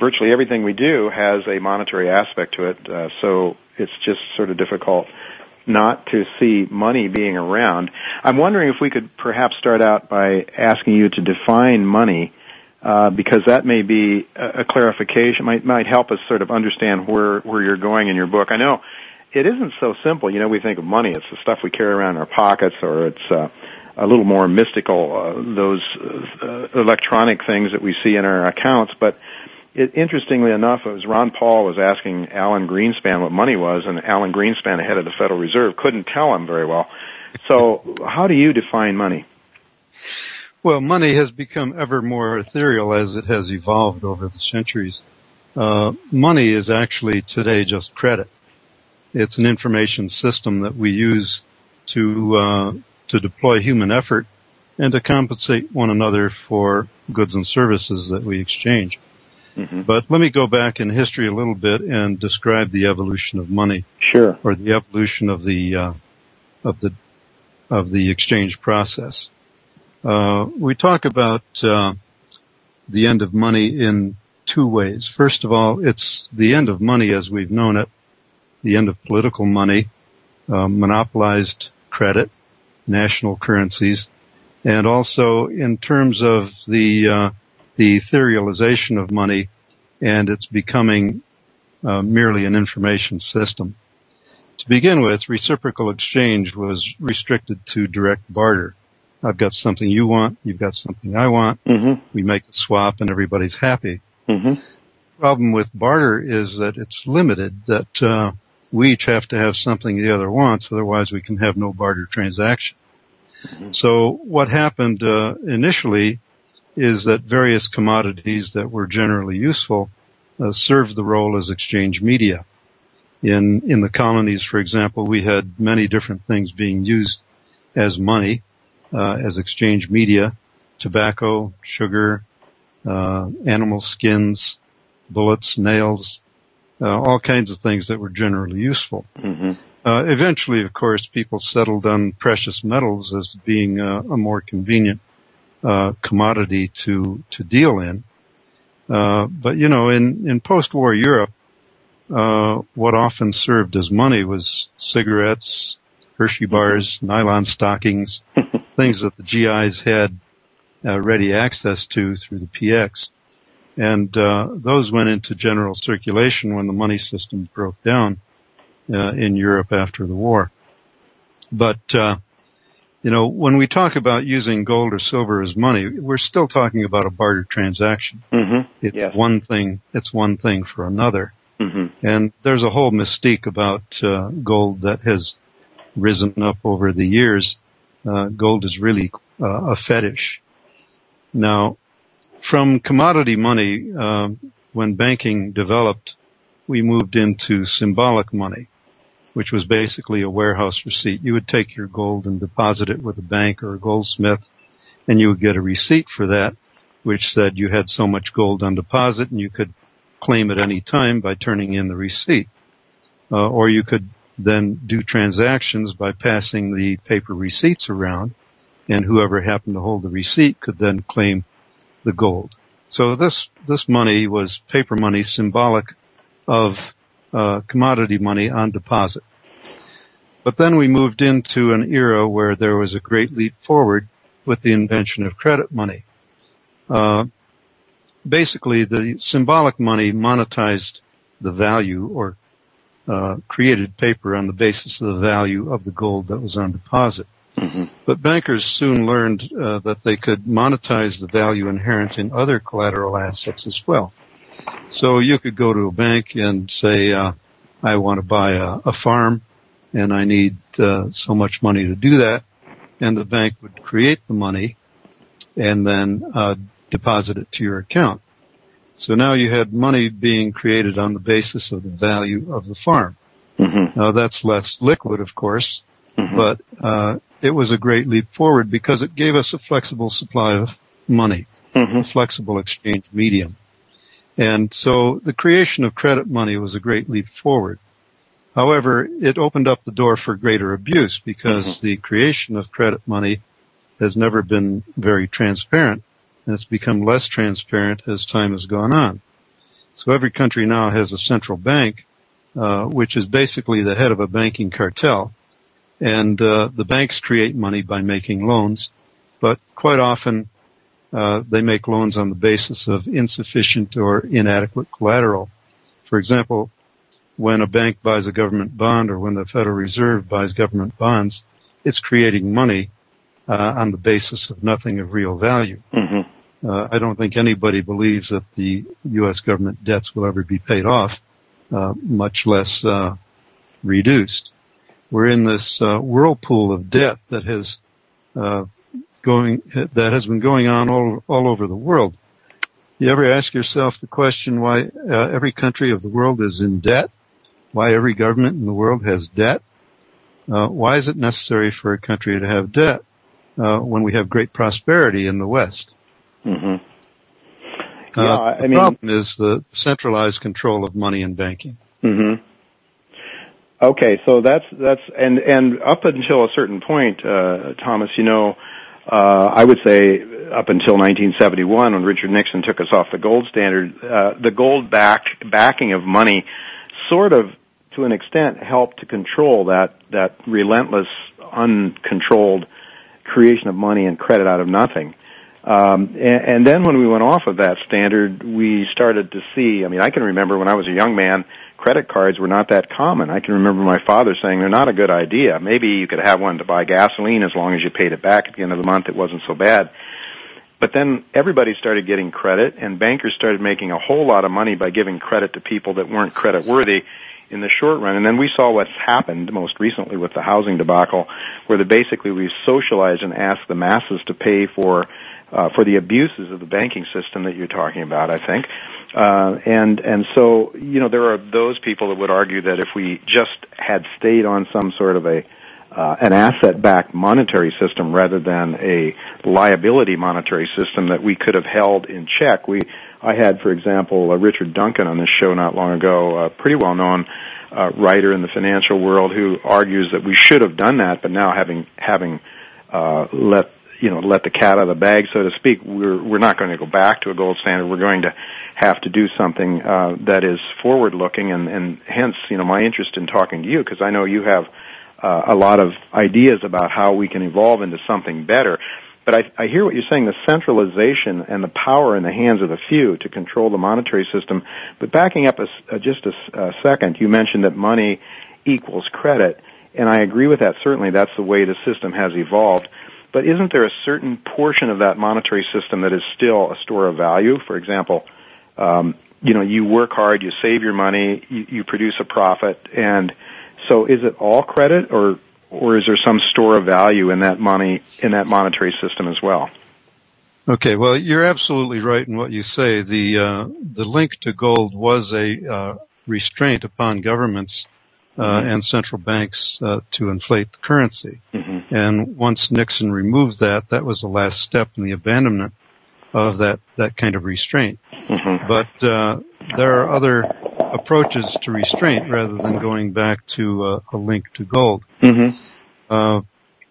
Virtually everything we do has a monetary aspect to it, uh, so it's just sort of difficult not to see money being around. I'm wondering if we could perhaps start out by asking you to define money, uh, because that may be a, a clarification, might might help us sort of understand where where you're going in your book. I know it isn't so simple. You know, we think of money; it's the stuff we carry around in our pockets, or it's uh, a little more mystical. Uh, those uh, electronic things that we see in our accounts, but it, interestingly enough, it was Ron Paul was asking Alan Greenspan what money was, and Alan Greenspan, head of the Federal Reserve, couldn't tell him very well. So, how do you define money? Well, money has become ever more ethereal as it has evolved over the centuries. Uh, money is actually today just credit. It's an information system that we use to uh, to deploy human effort and to compensate one another for goods and services that we exchange. Mm-hmm. But let me go back in history a little bit and describe the evolution of money. Sure. Or the evolution of the uh, of the of the exchange process. Uh, we talk about uh, the end of money in two ways. First of all, it's the end of money as we've known it, the end of political money, uh, monopolized credit, national currencies, and also in terms of the uh, the etherealization of money, and it's becoming uh, merely an information system. To begin with, reciprocal exchange was restricted to direct barter. I've got something you want, you've got something I want. Mm-hmm. We make a swap, and everybody's happy. Mm-hmm. Problem with barter is that it's limited. That uh, we each have to have something the other wants, otherwise we can have no barter transaction. Mm-hmm. So what happened uh, initially is that various commodities that were generally useful uh, served the role as exchange media. In in the colonies, for example, we had many different things being used as money, uh, as exchange media: tobacco, sugar, uh, animal skins, bullets, nails, uh, all kinds of things that were generally useful. Mm-hmm. Uh, eventually, of course, people settled on precious metals as being a, a more convenient uh, commodity to to deal in. Uh, but you know, in in post-war Europe, uh, what often served as money was cigarettes, Hershey bars, nylon stockings, things that the GIs had uh, ready access to through the PX. And uh, those went into general circulation when the money system broke down uh, in Europe after the war. But uh, you know, when we talk about using gold or silver as money, we're still talking about a barter transaction. Mm-hmm. It's yes. one thing. It's one thing for another. Mm-hmm. And there's a whole mystique about uh, gold that has risen up over the years. Uh, gold is really uh, a fetish. Now, from commodity money, uh, when banking developed, we moved into symbolic money, which was basically a warehouse receipt. You would take your gold and deposit it with a bank or a goldsmith, and you would get a receipt for that, which said you had so much gold on deposit, and you could claim at any time by turning in the receipt. Uh, or you could then do transactions by passing the paper receipts around, and whoever happened to hold the receipt could then claim the gold. So this this money was paper money, symbolic of uh, commodity money on deposit. But then we moved into an era where there was a great leap forward with the invention of credit money. Uh, basically, the symbolic money monetized the value or uh, created paper on the basis of the value of the gold that was on deposit. Mm-hmm. But bankers soon learned uh, that they could monetize the value inherent in other collateral assets as well. So you could go to a bank and say, uh, I want to buy a, a farm and I need uh, so much money to do that. And the bank would create the money and then uh, deposit it to your account. So now you had money being created on the basis of the value of the farm. Mm-hmm. Now that's less liquid, of course, Mhm. but uh, it was a great leap forward because it gave us a flexible supply of money, Mhm. a flexible exchange medium. And so the creation of credit money was a great leap forward. However, it opened up the door for greater abuse because Mhm. the creation of credit money has never been very transparent and it's become less transparent as time has gone on. So every country now has a central bank, uh, which is basically the head of a banking cartel. And uh, the banks create money by making loans, but quite often uh, they make loans on the basis of insufficient or inadequate collateral. For example, when a bank buys a government bond or when the Federal Reserve buys government bonds, it's creating money uh, on the basis of nothing of real value. Mhm. Uh, I don't think anybody believes that the U.S. government debts will ever be paid off, uh, much less uh, reduced. we're in this uh, whirlpool of debt that has uh, going that has been going on all all over the world. You ever ask yourself the question why uh, every country of the world is in debt? Why every government in the world has debt? Uh, why is it necessary for a country to have debt uh, when we have great prosperity in the West? Mm-hmm. Uh, Yeah, I the mean- problem is the centralized control of money and banking. hmm Okay, so that's that's and and up until a certain point, uh, Thomas, you know, I would say up until 1971, when Richard Nixon took us off the gold standard, uh, the gold back backing of money, sort of to an extent, helped to control that that relentless, uncontrolled creation of money and credit out of nothing. Um, and, and then when we went off of that standard, we started to see. I mean, I can remember when I was a young man, credit cards were not that common. I can remember my father saying they're not a good idea. Maybe you could have one to buy gasoline as long as you paid it back at the end of the month. It wasn't so bad. But then everybody started getting credit, and bankers started making a whole lot of money by giving credit to people that weren't credit worthy in the short run. And then we saw what's happened most recently with the housing debacle, where basically we've socialized and asked the masses to pay for uh, for the abuses of the banking system that you're talking about. I think, uh, and and so you know there are those people that would argue that if we just had stayed on some sort of a uh, an asset-backed monetary system rather than a liability monetary system that we could have held in check. We, I had, for example, uh, Richard Duncan on this show not long ago, a pretty well-known uh, writer in the financial world who argues that we should have done that, but now having having uh, let you know let the cat out of the bag, so to speak, we're we're not going to go back to a gold standard. We're going to have to do something uh, that is forward-looking, and, and hence, you know, my interest in talking to you because I know you have uh, a lot of ideas about how we can evolve into something better. But I, I hear what you're saying, the centralization and the power in the hands of the few to control the monetary system. But backing up a uh, just a, a second, you mentioned that money equals credit. And I agree with that. Certainly that's the way the system has evolved. But isn't there a certain portion of that monetary system that is still a store of value? For example, um, you know, you work hard, you save your money, you, you produce a profit, and so is it all credit, or or is there some store of value in that money in that monetary system as well? Okay, well, you're absolutely right in what you say. The uh, the link to gold was a uh, restraint upon governments uh, Mhm. and central banks uh, to inflate the currency. Mm-hmm. And once Nixon removed that, that was the last step in the abandonment of that that kind of restraint. Mm-hmm. But uh, there are other approaches to restraint rather than going back to uh, a link to gold. Mm-hmm. Uh,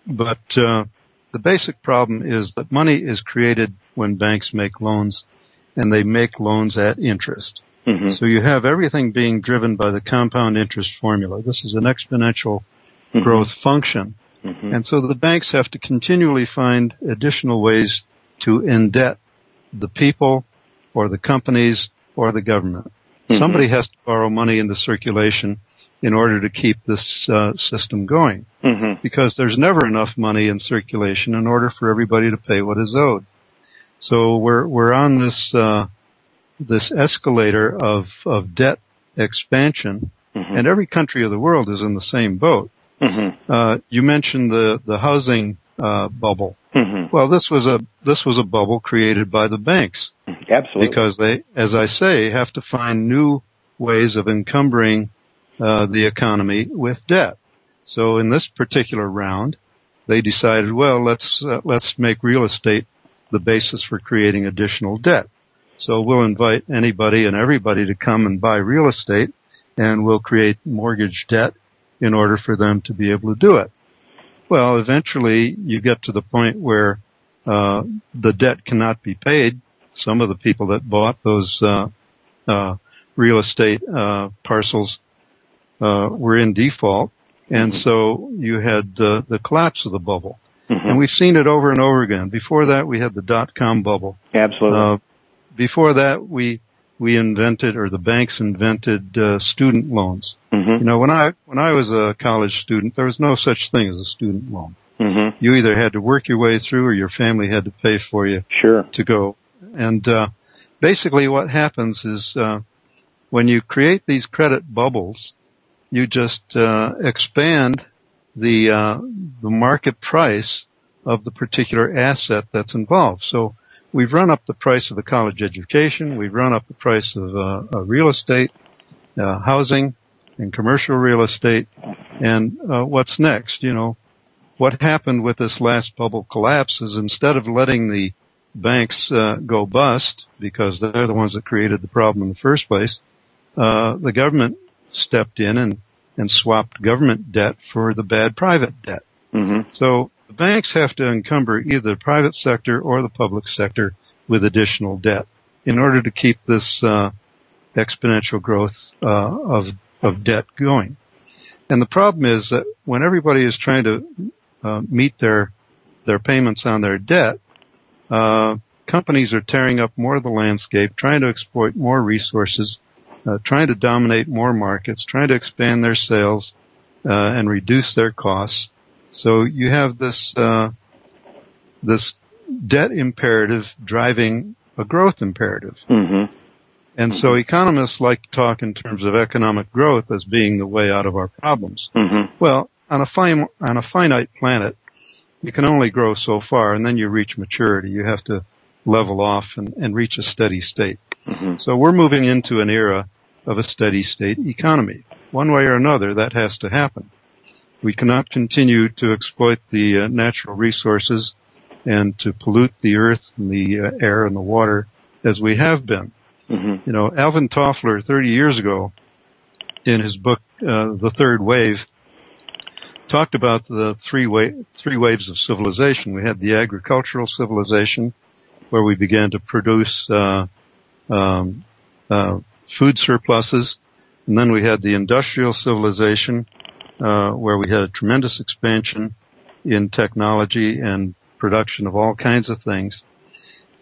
but uh, the basic problem is that money is created when banks make loans, and they make loans at interest. Mm-hmm. So you have everything being driven by the compound interest formula. This is an exponential growth function. Mm-hmm. And so the banks have to continually find additional ways to indebt the people or the companies or the government. Mhm. Somebody has to borrow money into circulation in order to keep this uh, system going Mm-hmm. because there's never enough money in circulation in order for everybody to pay what is owed. So we're we're on this uh, this escalator of of debt expansion, Mm-hmm. and every country of the world is in the same boat. Mm-hmm. Uh, you mentioned the the housing uh, bubble. Mm-hmm. Well, this was a this was a bubble created by the banks Absolutely. because they, as I say, have to find new ways of encumbering uh, the economy with debt. So in this particular round, they decided, well, let's uh, let's make real estate the basis for creating additional debt. So we'll invite anybody and everybody to come and buy real estate, and we'll create mortgage debt in order for them to be able to do it. Well, eventually you get to the point where uh, the debt cannot be paid. Some of the people that bought those uh, uh, real estate uh, parcels uh, were in default, and so you had the the collapse of the bubble. Mhm. And we've seen it over and over again. Before that, we had the dot com bubble. Absolutely. Before that, we we invented, or the banks invented, uh, student loans. mm-hmm. You know, when I when I was a college student, there was no such thing as a student loan. Mm-hmm. You either had to work your way through, or your family had to pay for you Sure. to go. And uh, basically, what happens is uh, when you create these credit bubbles, you just uh, expand the uh, the market price of the particular asset that's involved. So we've run up the price of the college education, we've run up the price of uh, real estate, uh, housing, and commercial real estate. And uh, what's next? You know, what happened with this last bubble collapse is instead of letting the banks uh, go bust because they're the ones that created the problem in the first place, uh, the government stepped in and and swapped government debt for the bad private debt. Mm-hmm. So banks have to encumber either the private sector or the public sector with additional debt in order to keep this uh, exponential growth uh, of of debt going. And the problem is that when everybody is trying to uh, meet their their payments on their debt, uh, companies are tearing up more of the landscape, trying to exploit more resources, uh, trying to dominate more markets, trying to expand their sales uh, and reduce their costs. So you have this uh, this debt imperative driving a growth imperative. Mm-hmm. And so economists like to talk in terms of economic growth as being the way out of our problems. Mm-hmm. Well, on a, fin- on a finite planet, you can only grow so far and then you reach maturity. You have to level off and, and reach a steady state. Mm-hmm. So we're moving into an era of a steady state economy. One way or another, that has to happen. We cannot continue to exploit the uh, natural resources and to pollute the earth and the uh, air and the water as we have been. Mm-hmm. You know, Alvin Toffler 30 years ago in his book, uh, The Third Wave, talked about the three wa- three waves of civilization. We had the agricultural civilization, where we began to produce uh, um, uh, food surpluses, and then we had the industrial civilization, uh, where we had a tremendous expansion in technology and production of all kinds of things.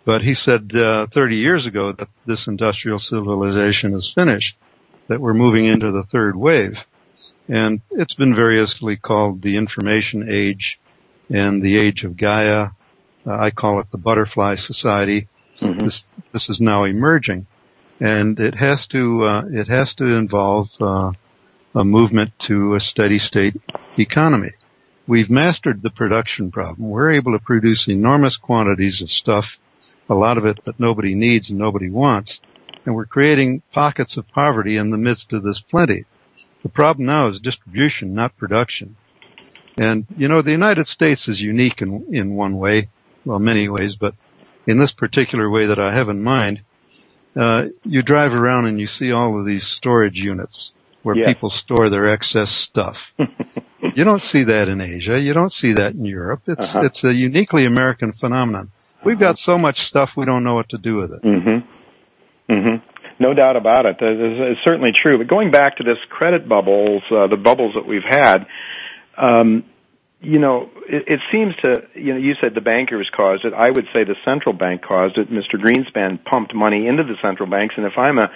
But he said uh, 30 years ago that this industrial civilization is finished, that we're moving into the third wave. And it's been variously called the information age and the age of Gaia. Uh, I call it the butterfly society. Mm-hmm. This, this is now emerging. And it has to, uh, it has to involve, uh, a movement to a steady state economy. We've mastered the production problem. We're able to produce enormous quantities of stuff a lot of it that nobody needs and nobody wants. And we're creating pockets of poverty in the midst of this plenty. The problem now is distribution, not production. And, you know, the United States is unique in, in one way, well, many ways, but in this particular way that I have in mind, uh, you drive around and you see all of these storage units where Yeah. people store their excess stuff. you don't see that in Asia. You don't see that in Europe. It's, Uh-huh. it's a uniquely American phenomenon. We've got so much stuff we don't know what to do with it. Mm-hmm. Mm-hmm. No doubt about it. Is certainly true. But going back to this credit bubbles, uh, the bubbles that we've had, um, you know, it, it seems to, you know, you said the bankers caused it. I would say the central bank caused it. Mr. Greenspan pumped money into the central banks, and if I'm a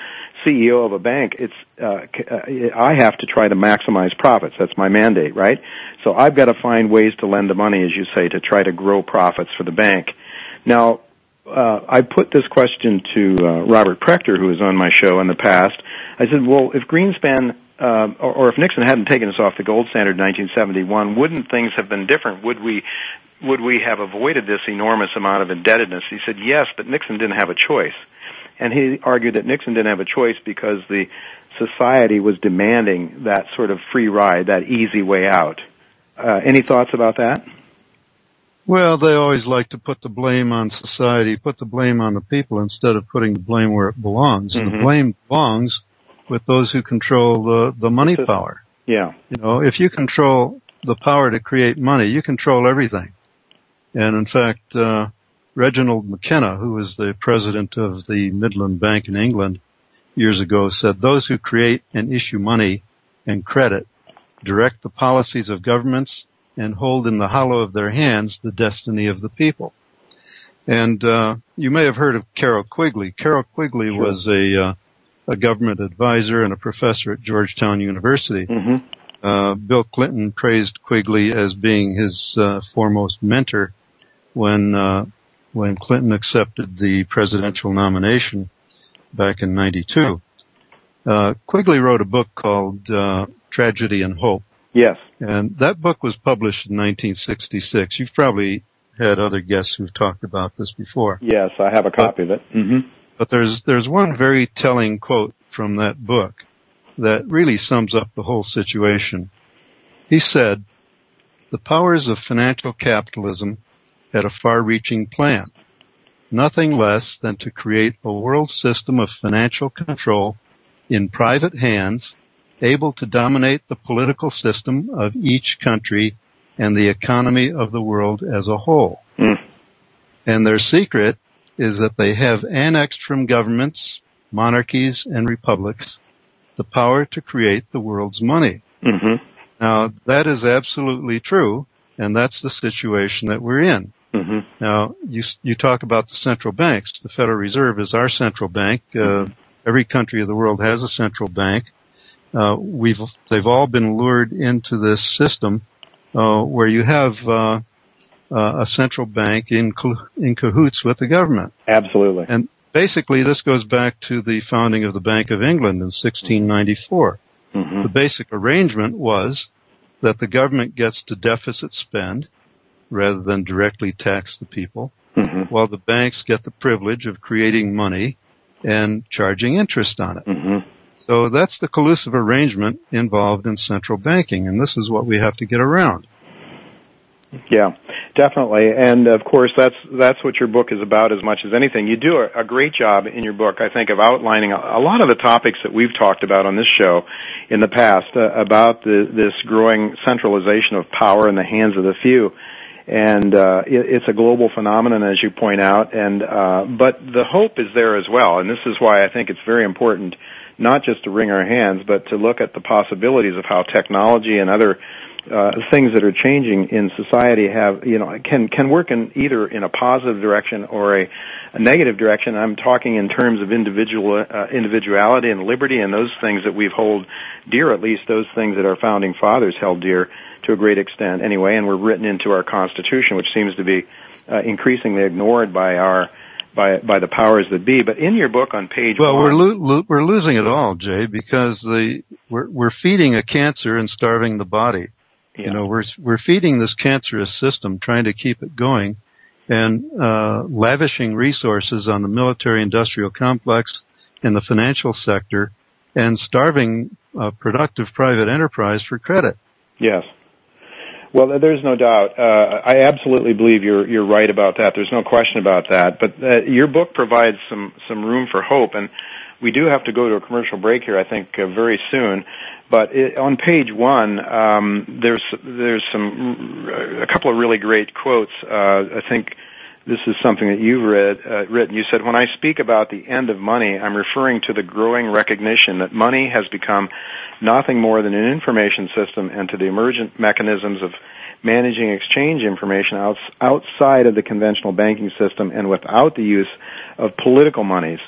CEO of a bank, it's uh, uh, I have to try to maximize profits. That's my mandate, right? So I've got to find ways to lend the money, as you say, to try to grow profits for the bank. Now, uh, I put this question to uh, Robert Prechter, who was on my show in the past. I said, well, if Greenspan uh, or, or if Nixon hadn't taken us off the gold standard in 1971, wouldn't things have been different? Would we would we have avoided this enormous amount of indebtedness? He said, yes, but Nixon didn't have a choice. And he argued that Nixon didn't have a choice because the society was demanding that sort of free ride, that easy way out. Uh, any thoughts about that? Well, they always like to put the blame on society, put the blame on the people instead of putting the blame where it belongs. The Mhm. blame belongs with those who control the, the money power. Yeah. You know, if you control the power to create money, you control everything. And in fact, uh, Reginald McKenna, who was the president of the Midland Bank in England years ago, said those who create and issue money and credit direct the policies of governments and hold in the hollow of their hands the destiny of the people. And uh, you may have heard of Carroll Quigley. Carroll Quigley Sure. was a uh, a government advisor and a professor at Georgetown University. Mm-hmm. Uh, Bill Clinton praised Quigley as being his uh, foremost mentor when uh, when Clinton accepted the presidential nomination back in '92. Uh, Quigley wrote a book called uh, Tragedy and Hope, Yes. And that book was published in 1966. You've probably had other guests who've talked about this before. Yes, I have a copy of it. Mm-hmm. But there's there's one very telling quote from that book that really sums up the whole situation. He said, "The powers of financial capitalism had a far-reaching plan, nothing less than to create a world system of financial control in private hands, able to dominate the political system of each country and the economy of the world as a whole. Mm. And their secret is that they have annexed from governments, monarchies, and republics the power to create the world's money. Mm-hmm. Now, that is absolutely true, and that's the situation that we're in. Mm-hmm. Now, you you talk about the central banks. The Federal Reserve is our central bank. Uh, mm-hmm. Every country of the world has a central bank. Uh, we've they've all been lured into this system uh, where you have uh, a central bank in in cahoots with the government. Absolutely. And basically, this goes back to the founding of the Bank of England in 1694. Mm-hmm. The basic arrangement was that the government gets to deficit spend rather than directly tax the people, mm-hmm. while the banks get the privilege of creating money and charging interest on it. Mm-hmm. So that's the collusive arrangement involved in central banking, and this is what we have to get around. Yeah, definitely. And of course, that's that's what your book is about as much as anything. You do a, a great job in your book, I think, of outlining a, a, lot of the topics that we've talked about on this show in the past uh, about the, this growing centralization of power in the hands of the few and uh, it, it's a global phenomenon, as you point out. And uh, but the hope is there as well, and this is why I think it's very important not just to wring our hands, but to look at the possibilities of how technology and other uh, things that are changing in society have you know can can work in either in a positive direction or a, a negative direction. I'm talking in terms of individual uh, individuality and liberty and those things that we hold dear, at least those things that our founding fathers held dear to a great extent anyway, and were written into our Constitution, which seems to be uh, increasingly ignored by our by by the powers that be. But in your book on page well, one, we're lo- lo- we're losing it all, Jay, because the we're we're feeding a cancer and starving the body. Yeah. You know, we're we're feeding this cancerous system, trying to keep it going, and uh, lavishing resources on the military-industrial complex and the financial sector, and starving uh, productive private enterprise for credit. Yes. Well, there's no doubt. Uh, I absolutely believe you're you're right about that. There's no question about that. But uh, your book provides some some room for hope, and we do have to go to a commercial break here. I think uh, very soon. But it, on page one, um, there's there's some a couple of really great quotes. Uh, I think this is something that you've read, uh, written. You said, when I speak about the end of money, I'm referring to the growing recognition that money has become nothing more than an information system and to the emergent mechanisms of managing exchange information outside of the conventional banking system and without the use of political monies.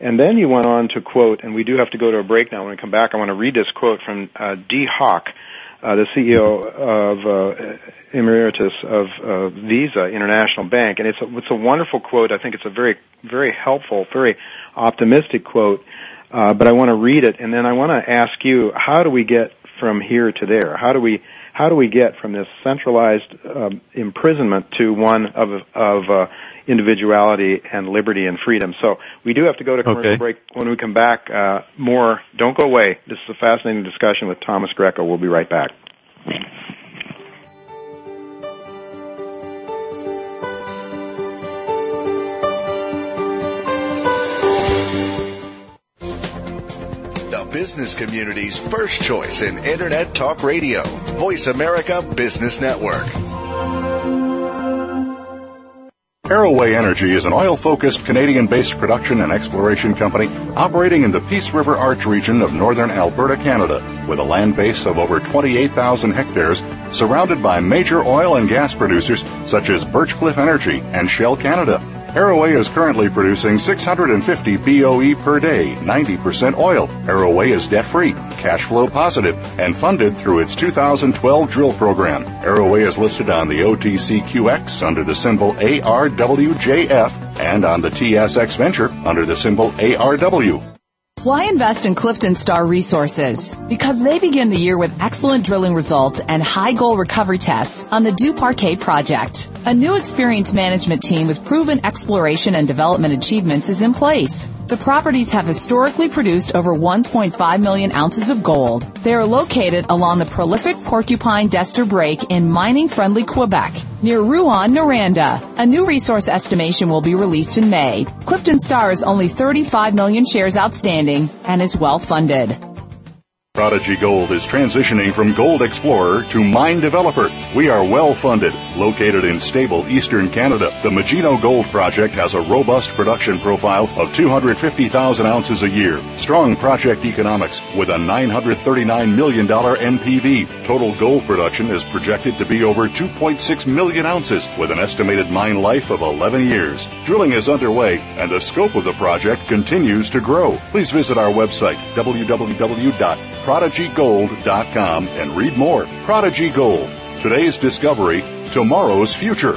And then you went on to quote, and we do have to go to a break now. When we come back, I want to read this quote from uh, Dee Hock, uh, the CEO of uh, emeritus of uh, Visa International Bank, and it's a, it's a wonderful quote. I think it's a very very helpful, very optimistic quote. Uh, but I want to read it, and then I want to ask you: How do we get from here to there? How do we how do we get from this centralized um, imprisonment to one of of uh, individuality and liberty and freedom? So we do have to go to commercial okay. break. When we come back, uh, more. Don't go away. This is a fascinating discussion with Thomas Greco. We'll be right back. The business community's first choice in Internet Talk Radio. Voice America Business Network. Arroway Energy is an oil-focused Canadian-based production and exploration company operating in the Peace River Arch region of northern Alberta, Canada, with a land base of over 28,000 hectares, surrounded by major oil and gas producers such as Birchcliff Energy and Shell Canada. Arroway is currently producing 650 BOE per day, 90% oil. Arroway is debt free, cash flow positive, and funded through its 2012 drill program. Arroway is listed on the OTCQX under the symbol ARWJF and on the TSX Venture under the symbol ARW. Why invest in Clifton Star Resources? Because they begin the year with excellent drilling results and high gold recovery tests on the Duparquet project. A new experienced management team with proven exploration and development achievements is in place. The properties have historically produced over 1.5 million ounces of gold. They are located along the prolific Porcupine Destor Break in mining-friendly Quebec, near Rouyn-Noranda. A new resource estimation will be released in May. Clifton Star is only 35 million shares outstanding and is well funded. Prodigy Gold is transitioning from gold explorer to mine developer. We are well funded. Located in stable eastern Canada, the Magino Gold Project has a robust production profile of 250,000 ounces a year. Strong project economics with a $939 million NPV. Total gold production is projected to be over 2.6 million ounces with an estimated mine life of 11 years. Drilling is underway and the scope of the project continues to grow. Please visit our website www prodigygold.com and read more. Prodigy Gold. Today's discovery, tomorrow's future.